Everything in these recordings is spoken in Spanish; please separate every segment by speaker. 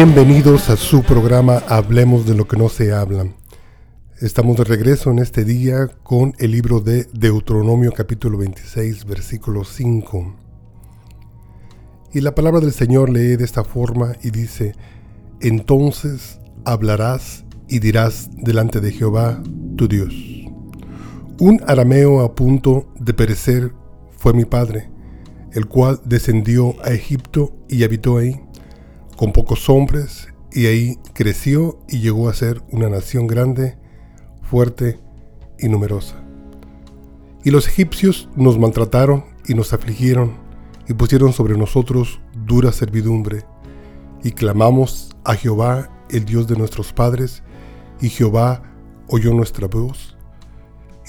Speaker 1: Bienvenidos a su programa Hablemos de lo que no se habla. Estamos de regreso en este día con el libro de Deuteronomio capítulo 26 versículo 5. Y la palabra del Señor lee de esta forma y dice, entonces hablarás y dirás delante de Jehová tu Dios. Un arameo a punto de perecer fue mi padre, el cual descendió a Egipto y habitó ahí con pocos hombres, y ahí creció y llegó a ser una nación grande, fuerte y numerosa. Y los egipcios nos maltrataron y nos afligieron, y pusieron sobre nosotros dura servidumbre, y clamamos a Jehová, el Dios de nuestros padres, y Jehová oyó nuestra voz,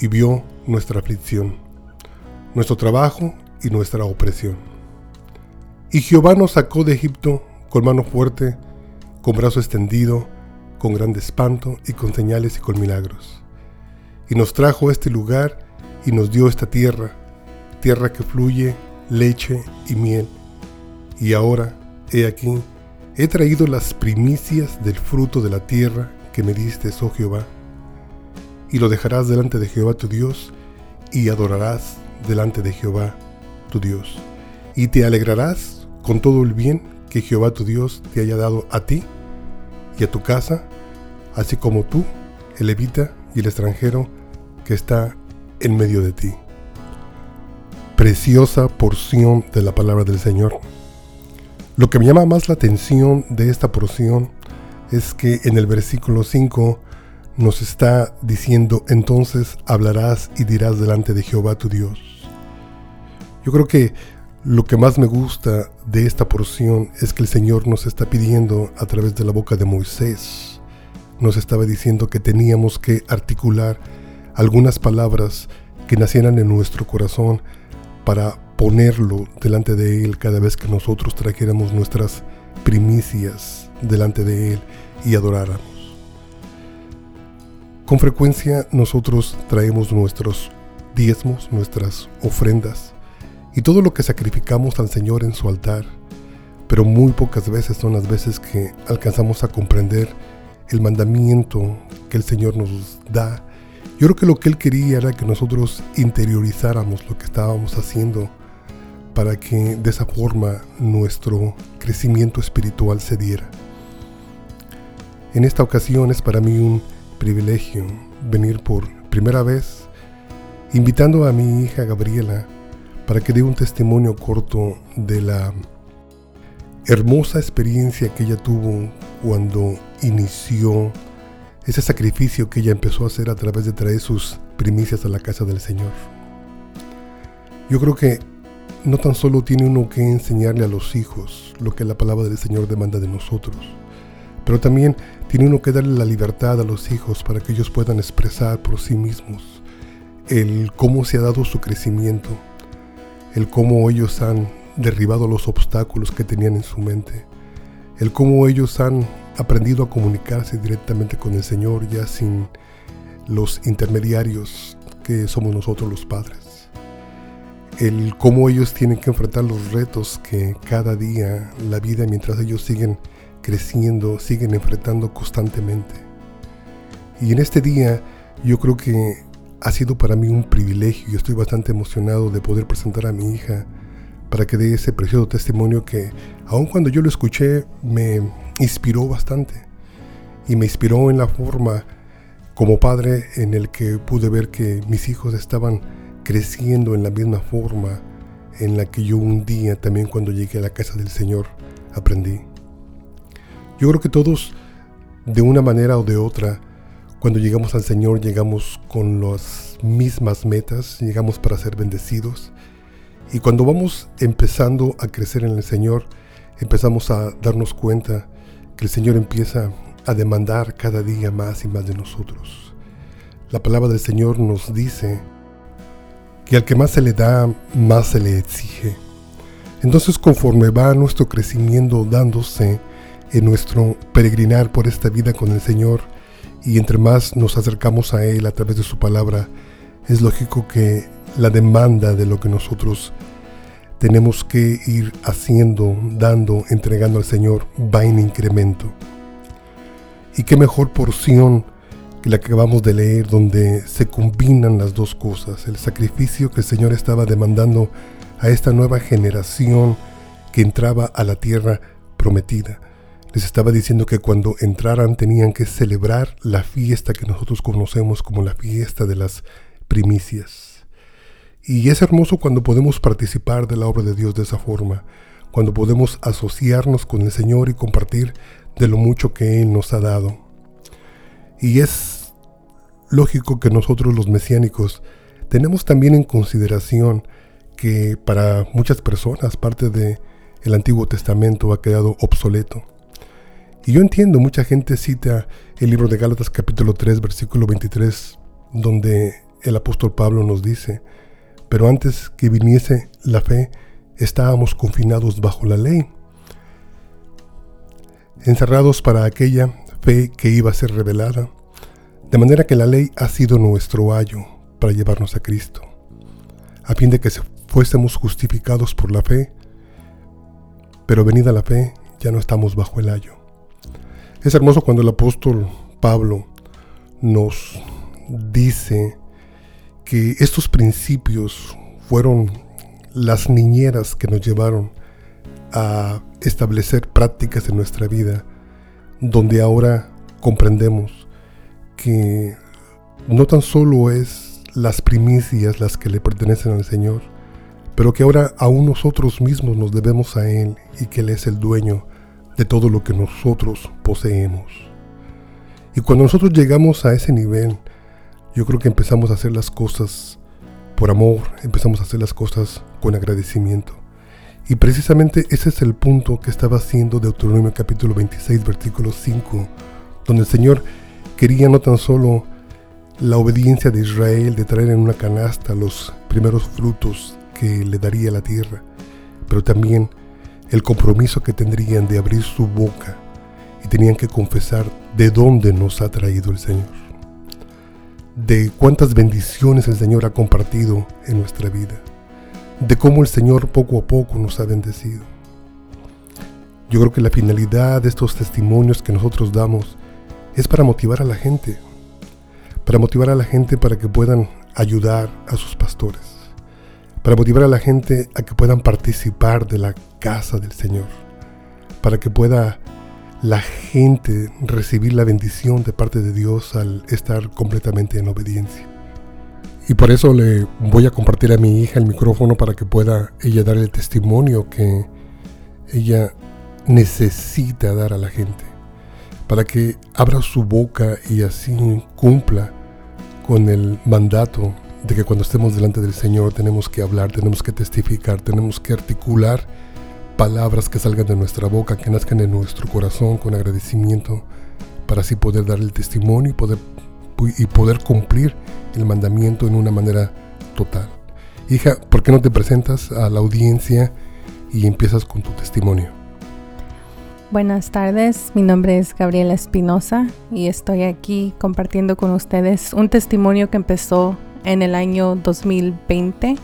Speaker 1: y vio nuestra aflicción, nuestro trabajo y nuestra opresión. Y Jehová nos sacó de Egipto con mano fuerte, con brazo extendido, con grande espanto y con señales y con milagros. Y nos trajo a este lugar y nos dio esta tierra, tierra que fluye leche y miel. Y ahora, he aquí, he traído las primicias del fruto de la tierra que me diste, oh Jehová. Y lo dejarás delante de Jehová tu Dios, y adorarás delante de Jehová tu Dios. Y te alegrarás con todo el bien que Jehová tu Dios te haya dado a ti y a tu casa, así como tú, el levita y el extranjero que está en medio de ti. Preciosa porción de la palabra del Señor. Lo que me llama más la atención de esta porción es que en el versículo 5 nos está diciendo, entonces hablarás y dirás delante de Jehová tu Dios. Yo creo que lo que más me gusta de esta porción es que el Señor nos está pidiendo a través de la boca de Moisés, nos estaba diciendo que teníamos que articular algunas palabras que nacieran en nuestro corazón para ponerlo delante de Él cada vez que nosotros trajéramos nuestras primicias delante de Él y adoráramos. Con frecuencia nosotros traemos nuestros diezmos, nuestras ofrendas, y todo lo que sacrificamos al Señor en su altar, pero muy pocas veces son las veces que alcanzamos a comprender el mandamiento que el Señor nos da. Yo creo que lo que Él quería era que nosotros interiorizáramos lo que estábamos haciendo para que de esa forma nuestro crecimiento espiritual se diera. En esta ocasión es para mí un privilegio venir por primera vez invitando a mi hija Gabriela para que dé un testimonio corto de la hermosa experiencia que ella tuvo cuando inició ese sacrificio que ella empezó a hacer a través de traer sus primicias a la casa del Señor. Yo creo que no tan solo tiene uno que enseñarle a los hijos lo que la palabra del Señor demanda de nosotros, pero también tiene uno que darle la libertad a los hijos para que ellos puedan expresar por sí mismos el cómo se ha dado su crecimiento, el cómo ellos han derribado los obstáculos que tenían en su mente, el cómo ellos han aprendido a comunicarse directamente con el Señor ya sin los intermediarios que somos nosotros los padres, el cómo ellos tienen que enfrentar los retos que cada día la vida mientras ellos siguen creciendo, siguen enfrentando constantemente. Y en este día yo creo que ha sido para mí un privilegio y estoy bastante emocionado de poder presentar a mi hija para que dé ese precioso testimonio que, aun cuando yo lo escuché, me inspiró bastante. Y me inspiró en la forma como padre en el que pude ver que mis hijos estaban creciendo en la misma forma en la que yo un día también cuando llegué a la casa del Señor aprendí. Yo creo que todos, de una manera o de otra, cuando llegamos al Señor llegamos con las mismas metas, llegamos para ser bendecidos. Y cuando vamos empezando a crecer en el Señor, empezamos a darnos cuenta que el Señor empieza a demandar cada día más y más de nosotros. La palabra del Señor nos dice que al que más se le da, más se le exige. Entonces conforme va nuestro crecimiento dándose en nuestro peregrinar por esta vida con el Señor, y entre más nos acercamos a Él a través de su palabra, es lógico que la demanda de lo que nosotros tenemos que ir haciendo, dando, entregando al Señor va en incremento. Y qué mejor porción que la que acabamos de leer, donde se combinan las dos cosas, el sacrificio que el Señor estaba demandando a esta nueva generación que entraba a la tierra prometida. Les estaba diciendo que cuando entraran tenían que celebrar la fiesta que nosotros conocemos como la fiesta de las primicias. Y es hermoso cuando podemos participar de la obra de Dios de esa forma, cuando podemos asociarnos con el Señor y compartir de lo mucho que Él nos ha dado. Y es lógico que nosotros los mesiánicos tenemos también en consideración que para muchas personas parte de Antiguo Testamento ha quedado obsoleto. Y yo entiendo, mucha gente cita el libro de Gálatas capítulo 3 versículo 23, donde el apóstol Pablo nos dice, pero antes que viniese la fe, estábamos confinados bajo la ley, encerrados para aquella fe que iba a ser revelada, de manera que la ley ha sido nuestro ayo para llevarnos a Cristo, a fin de que fuésemos justificados por la fe, pero venida la fe, ya no estamos bajo el ayo. Es hermoso cuando el apóstol Pablo nos dice que estos principios fueron las niñeras que nos llevaron a establecer prácticas en nuestra vida, donde ahora comprendemos que no tan solo es las primicias las que le pertenecen al Señor, pero que ahora aún nosotros mismos nos debemos a Él y que Él es el dueño de todo lo que nosotros poseemos. Y cuando nosotros llegamos a ese nivel, yo creo que empezamos a hacer las cosas por amor, empezamos a hacer las cosas con agradecimiento. Y precisamente ese es el punto que estaba haciendo Deuteronomio capítulo 26, versículo 5, donde el Señor quería no tan solo la obediencia de Israel de traer en una canasta los primeros frutos que le daría la tierra, pero también el compromiso que tendrían de abrir su boca y tenían que confesar de dónde nos ha traído el Señor, de cuántas bendiciones el Señor ha compartido en nuestra vida, de cómo el Señor poco a poco nos ha bendecido. Yo creo que la finalidad de estos testimonios que nosotros damos es para motivar a la gente, para motivar a la gente para que puedan ayudar a sus pastores, para motivar a la gente a que puedan participar de la casa del Señor, para que pueda la gente recibir la bendición de parte de Dios al estar completamente en obediencia. Y por eso le voy a compartir a mi hija el micrófono para que pueda ella dar el testimonio que ella necesita dar a la gente, para que abra su boca y así cumpla con el mandato de que cuando estemos delante del Señor tenemos que hablar, tenemos que testificar, tenemos que articular palabras que salgan de nuestra boca, que nazcan en nuestro corazón con agradecimiento, para así poder dar el testimonio y poder, y poder cumplir el mandamiento en una manera total. Hija, ¿por qué no te presentas a la audiencia y empiezas con tu testimonio?
Speaker 2: Buenas tardes, mi nombre es Gabriela Espinosa y estoy aquí compartiendo con ustedes un testimonio que empezó en el año 2020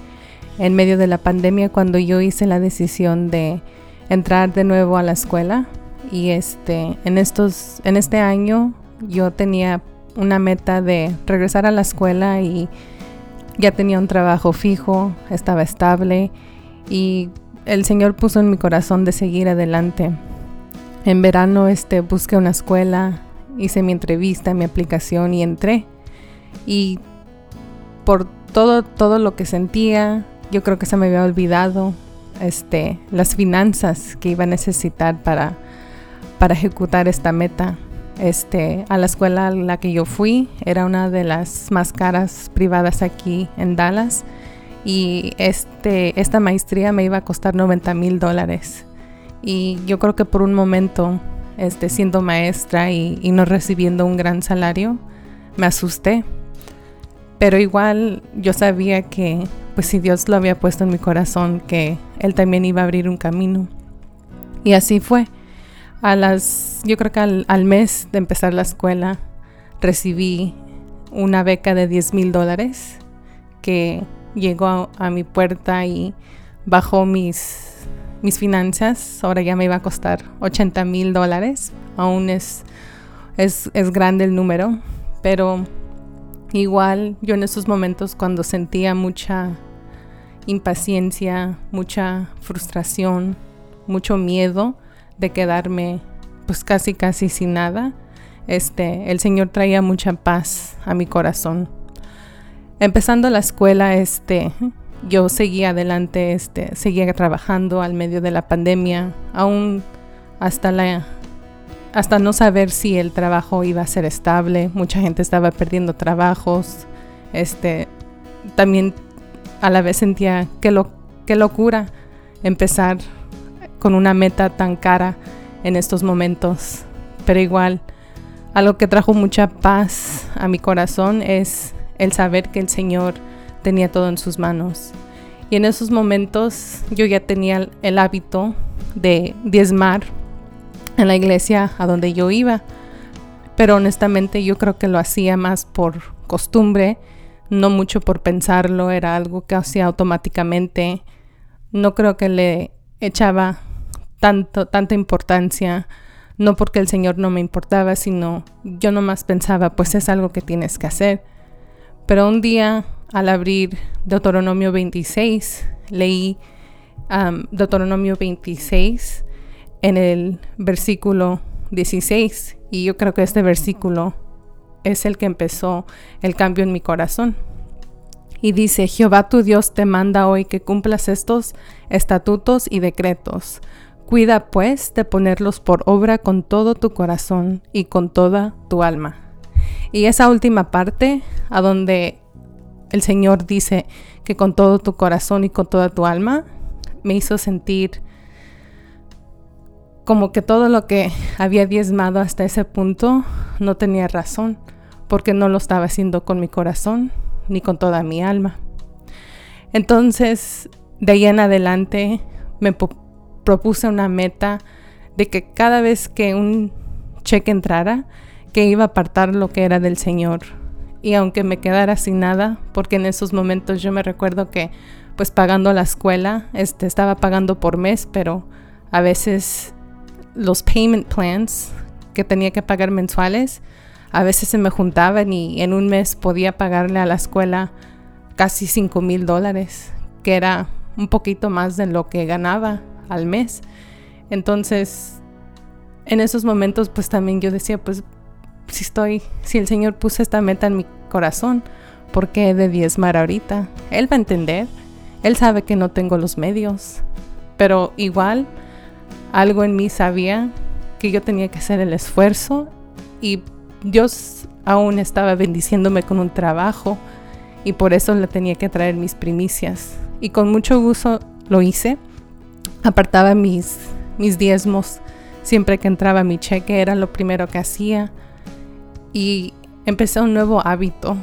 Speaker 2: en medio de la pandemia cuando yo hice la decisión de entrar de nuevo a la escuela y este en estos en este año yo tenía una meta de regresar a la escuela y ya tenía un trabajo fijo, estaba estable y el Señor puso en mi corazón de seguir adelante. En verano este busqué una escuela, hice mi entrevista, mi aplicación y entré. Y por todo todo lo que sentía, yo creo que se me había olvidado este, las finanzas que iba a necesitar para, para ejecutar esta meta. Este, a la escuela a la que yo fui era una de las más caras privadas aquí en Dallas y este, esta maestría me iba a costar 90 mil dólares. Y yo creo que por un momento, este, siendo maestra y, y no recibiendo un gran salario, me asusté. Pero igual yo sabía que pues si Dios lo había puesto en mi corazón, que Él también iba a abrir un camino. Y así fue. A las, yo creo que al, mes de empezar la escuela, recibí una beca de 10 mil dólares que llegó a, mi puerta y bajó mis, mis finanzas. Ahora ya me iba a costar 80 mil dólares. Aún es, es, es grande el número. Pero igual yo en esos momentos cuando sentía mucha impaciencia, mucha frustración, mucho miedo de quedarme pues casi casi sin nada, este, el Señor traía mucha paz a mi corazón. Empezando la escuela, este, yo seguía adelante, este, seguía trabajando al medio de la pandemia, aún hasta la hasta no saber si el trabajo iba a ser estable, mucha gente estaba perdiendo trabajos. Este, también a la vez sentía que lo, qué locura empezar con una meta tan cara en estos momentos. Pero igual, algo que trajo mucha paz a mi corazón es el saber que el Señor tenía todo en sus manos. Y en esos momentos yo ya tenía el hábito de diezmar en la iglesia a donde yo iba. Pero honestamente yo creo que lo hacía más por costumbre, no mucho por pensarlo, era algo que hacía automáticamente. No creo que le echaba tanto, tanta importancia, no porque el Señor no me importaba, sino yo nomás pensaba, pues es algo que tienes que hacer. Pero un día, al abrir Deuteronomio 26, leí um, Deuteronomio 26 en el versículo 16 y yo creo que este versículo es el que empezó el cambio en mi corazón. Y dice, Jehová tu Dios te manda hoy que cumplas estos estatutos y decretos. Cuida pues de ponerlos por obra con todo tu corazón y con toda tu alma y esa última parte, a donde el Señor dice que con todo tu corazón y con toda tu alma, me hizo sentir como que todo lo que había diezmado hasta ese punto no tenía razón, porque no lo estaba haciendo con mi corazón ni con toda mi alma. Entonces, de ahí en adelante, me propuse una meta de que cada vez que un cheque entrara, que iba a apartar lo que era del Señor. Y aunque me quedara sin nada, porque en esos momentos yo me recuerdo que pues pagando la escuela, este, estaba pagando por mes, pero a veces los payment plans que tenía que pagar mensuales, a veces se me juntaban y en un mes podía pagarle a la escuela casi 5 mil dólares, que era un poquito más de lo que ganaba al mes. Entonces, en esos momentos, pues también yo decía, pues si estoy, si el Señor puso esta meta en mi corazón, ¿por qué he de diezmar ahorita? Él va a entender, Él sabe que no tengo los medios, pero igual algo en mí sabía que yo tenía que hacer el esfuerzo y Dios aún estaba bendiciéndome con un trabajo y por eso le tenía que traer mis primicias. Y con mucho gusto lo hice. Apartaba mis, mis diezmos siempre que entraba mi cheque, era lo primero que hacía y empecé un nuevo hábito.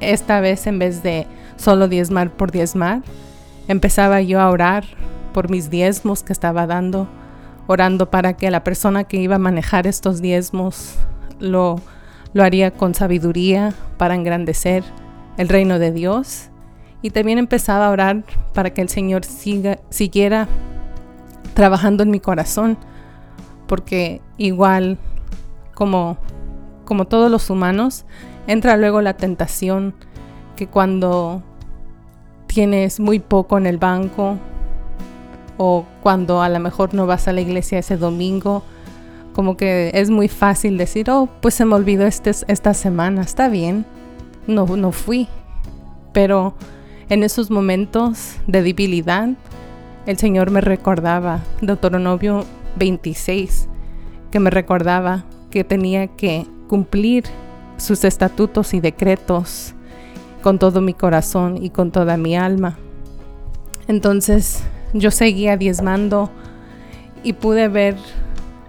Speaker 2: Esta vez en vez de solo diezmar por diezmar, empezaba yo a orar por mis diezmos que estaba dando, orando para que la persona que iba a manejar estos diezmos lo, lo haría con sabiduría para engrandecer el reino de Dios. Y también empezaba a orar para que el Señor siga, siguiera trabajando en mi corazón, porque igual como como todos los humanos, entra luego la tentación que cuando tienes muy poco en el banco o cuando a lo mejor no vas a la iglesia ese domingo, como que es muy fácil decir, oh, pues se me olvidó este, esta semana, está bien, no, no fui. Pero en esos momentos de debilidad, el Señor me recordaba, Deuteronomio 26, que me recordaba que tenía que cumplir sus estatutos y decretos con todo mi corazón y con toda mi alma. Entonces yo seguía diezmando y pude ver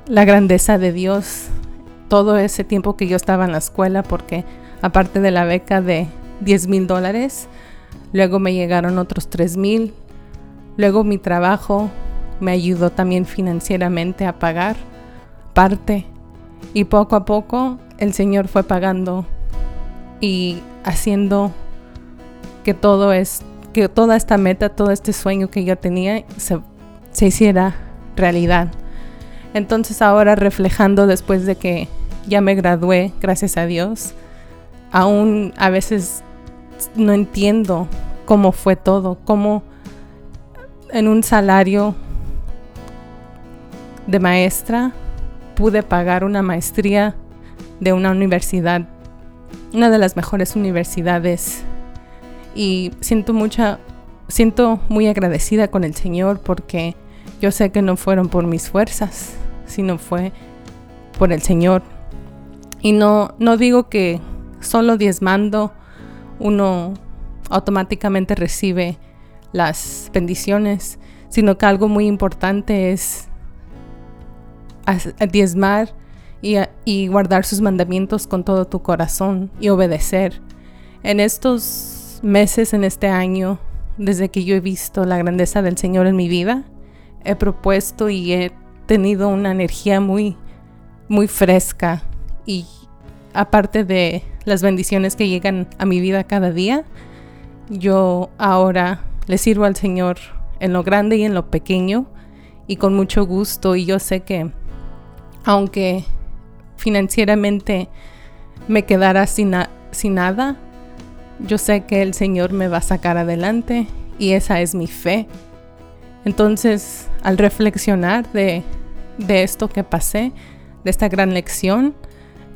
Speaker 2: la grandeza de Dios todo ese tiempo que yo estaba en la escuela porque aparte de la beca de 10 mil dólares, luego me llegaron otros 3 mil, luego mi trabajo me ayudó también financieramente a pagar parte. Y poco a poco el Señor fue pagando y haciendo que todo es que toda esta meta, todo este sueño que yo tenía se, se hiciera realidad. Entonces ahora reflejando después de que ya me gradué, gracias a Dios, aún a veces no entiendo cómo fue todo, cómo en un salario de maestra pude pagar una maestría de una universidad, una de las mejores universidades. Y siento mucha, siento muy agradecida con el Señor porque yo sé que no fueron por mis fuerzas, sino fue por el Señor. Y no, no digo que solo diezmando uno automáticamente recibe las bendiciones, sino que algo muy importante es diezmar y, y, guardar sus mandamientos con todo tu corazón y obedecer. En estos meses, en este año, desde que yo he visto la grandeza del Señor en mi vida, he propuesto y he tenido una energía muy, muy fresca. Y aparte de las bendiciones que llegan a mi vida cada día, yo ahora le sirvo al Señor en lo grande y en lo pequeño y con mucho gusto. Y yo sé que aunque financieramente me quedara sin, sin nada, yo sé que el Señor me va a sacar adelante y esa es mi fe. Entonces, al reflexionar de, de esto que pasé, de esta gran lección,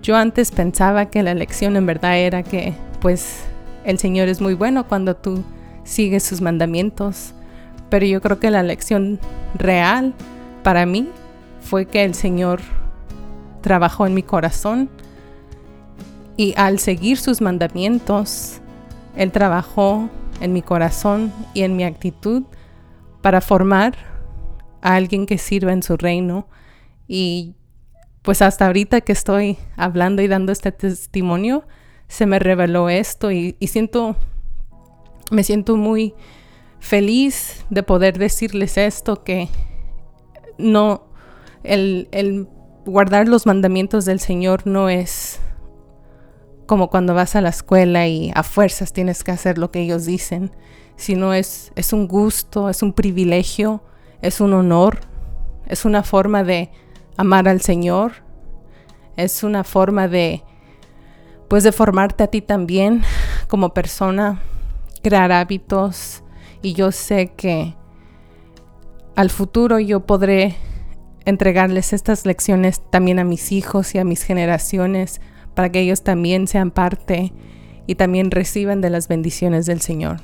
Speaker 2: yo antes pensaba que la lección en verdad era que pues el Señor es muy bueno cuando tú sigues sus mandamientos, pero yo creo que la lección real para mí fue que el Señor trabajó en mi corazón y al seguir sus mandamientos, Él trabajó en mi corazón y en mi actitud para formar a alguien que sirva en su reino. Y pues hasta ahorita que estoy hablando y dando este testimonio, se me reveló esto y, siento, me siento muy feliz de poder decirles esto, que no, el, el guardar los mandamientos del Señor no es como cuando vas a la escuela y a fuerzas tienes que hacer lo que ellos dicen, sino es, es un gusto, es un privilegio, es un honor, es una forma de amar al Señor. Es una forma de, pues, de formarte a ti también como persona, crear hábitos. Y yo sé que al futuro yo podré entregarles estas lecciones también a mis hijos y a mis generaciones para que ellos también sean parte y también reciban de las bendiciones del Señor.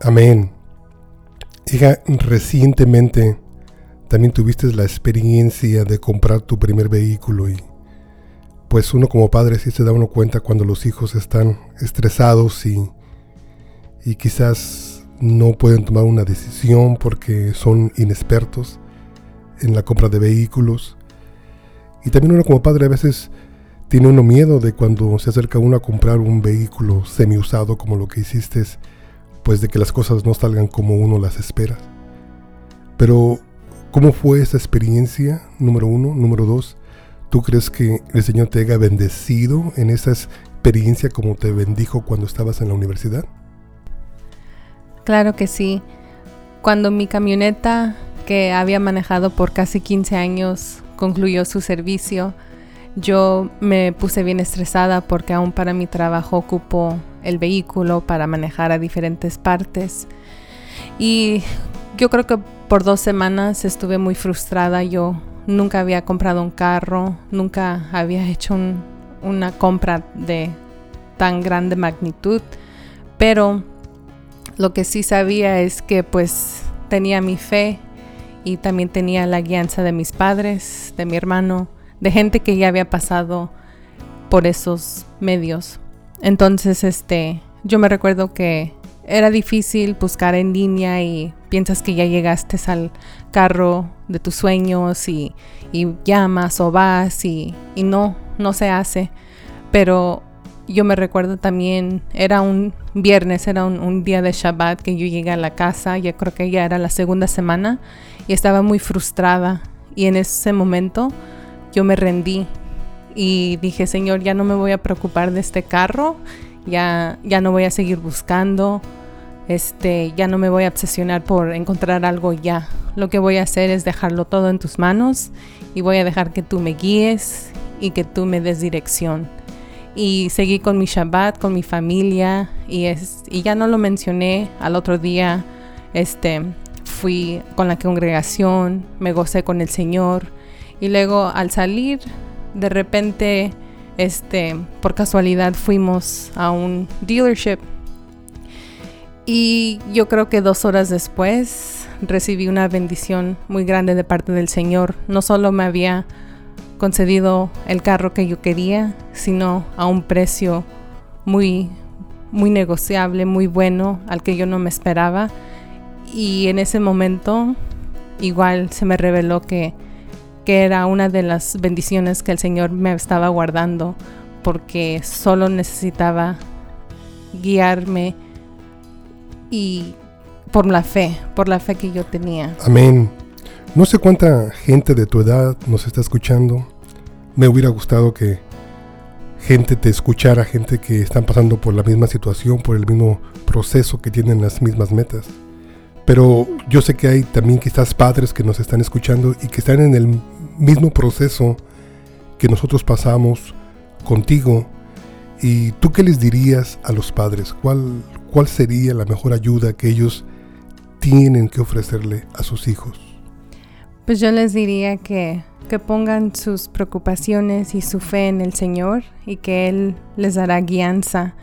Speaker 1: Amén. Hija, recientemente también tuviste la experiencia de comprar tu primer vehículo y pues uno como padre sí se da uno cuenta cuando los hijos están estresados y, y quizás no pueden tomar una decisión porque son inexpertos en la compra de vehículos. Y también uno como padre a veces tiene uno miedo de cuando se acerca uno a comprar un vehículo semi usado como lo que hiciste, pues de que las cosas no salgan como uno las espera. Pero ¿Cómo fue esa experiencia? Número uno. Número dos, ¿tú crees que el Señor te haya bendecido en esa experiencia como te bendijo cuando estabas en la universidad?
Speaker 2: Claro que sí. Cuando mi camioneta, que había manejado por casi 15 años, concluyó su servicio, yo me puse bien estresada porque aún para mi trabajo ocupo el vehículo para manejar a diferentes partes. Y yo creo que por dos semanas estuve muy frustrada. Yo nunca había comprado un carro, nunca había hecho una compra de tan grande magnitud, pero lo que sí sabía es que pues tenía mi fe y también tenía la guianza de mis padres, de mi hermano, de gente que ya había pasado por esos medios. Entonces, este, yo me recuerdo que era difícil buscar en línea y piensas que ya llegaste al carro de tus sueños y, llamas o vas y, no, no se hace. Pero yo me recuerdo también, era un viernes, era un, día de Shabbat que yo llegué a la casa, ya creo que ya era la segunda semana y estaba muy frustrada. Y en ese momento yo me rendí y dije, Señor, ya no me voy a preocupar de este carro ya, ya no voy a seguir buscando, este, ya no me voy a obsesionar por encontrar algo ya. Lo que voy a hacer es dejarlo todo en tus manos y voy a dejar que tú me guíes y que tú me des dirección. Y seguí con mi Shabbat, con mi familia y, es, y ya no lo mencioné al otro día. Este, fui con la congregación, me gocé con el Señor y luego al salir de repente este por casualidad fuimos a un dealership y yo creo que dos horas después recibí una bendición muy grande de parte del Señor. No solo me había concedido el carro que yo quería, sino a un precio muy, muy negociable, muy bueno, al que yo no me esperaba. Y en ese momento igual se me reveló que, que era una de las bendiciones que el Señor me estaba guardando, porque solo necesitaba guiarme y por la fe, por la fe que yo tenía.
Speaker 1: Amén. No sé cuánta gente de tu edad nos está escuchando. Me hubiera gustado que gente te escuchara, gente que están pasando por la misma situación, por el mismo proceso, que tienen las mismas metas. Pero yo sé que hay también quizás padres que nos están escuchando y que están en el mismo proceso que nosotros pasamos contigo. ¿Y tú qué les dirías a los padres? ¿Cuál, ¿cuál sería la mejor ayuda que ellos tienen que ofrecerle a sus hijos?
Speaker 2: Pues yo les diría que, que pongan sus preocupaciones y su fe en el Señor y que Él les dará guianza.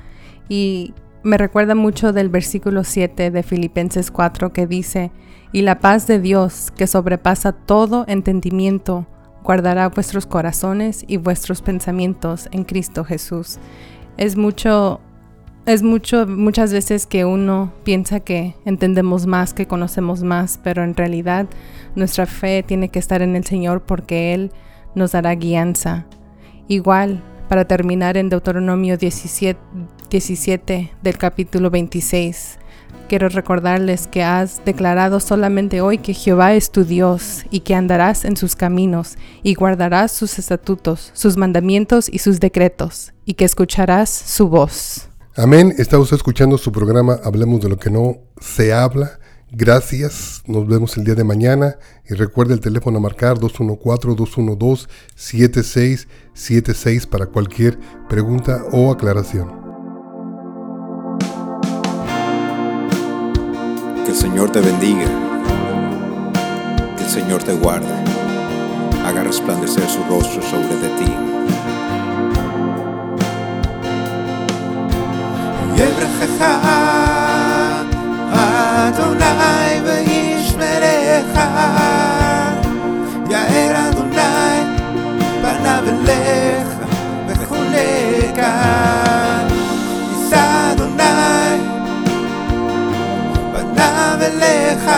Speaker 2: Y me recuerda mucho del versículo 7 de Filipenses 4 que dice, y la paz de Dios, que sobrepasa todo entendimiento, guardará vuestros corazones y vuestros pensamientos en Cristo Jesús. Es mucho es mucho, muchas veces que uno piensa que entendemos más, que conocemos más, pero en realidad nuestra fe tiene que estar en el Señor porque Él nos dará guianza. Igual, para terminar en Deuteronomio 17, 17 del capítulo 26, quiero recordarles que has declarado solamente hoy que Jehová es tu Dios y que andarás en sus caminos y guardarás sus estatutos, sus mandamientos y sus decretos y que escucharás su voz.
Speaker 1: Amén. Está usted escuchando su programa Hablemos de lo que no se habla. Gracias. Nos vemos el día de mañana. Y recuerde el teléfono a marcar 214-212-7676 para cualquier pregunta o aclaración.
Speaker 3: Que el Señor te bendiga. Que el Señor te guarde. Haga resplandecer su rostro sobre de ti
Speaker 4: יברכך אדוני וישמרך יאר אדוני פניו אליך וחונקה יישא אדוני פניו אליך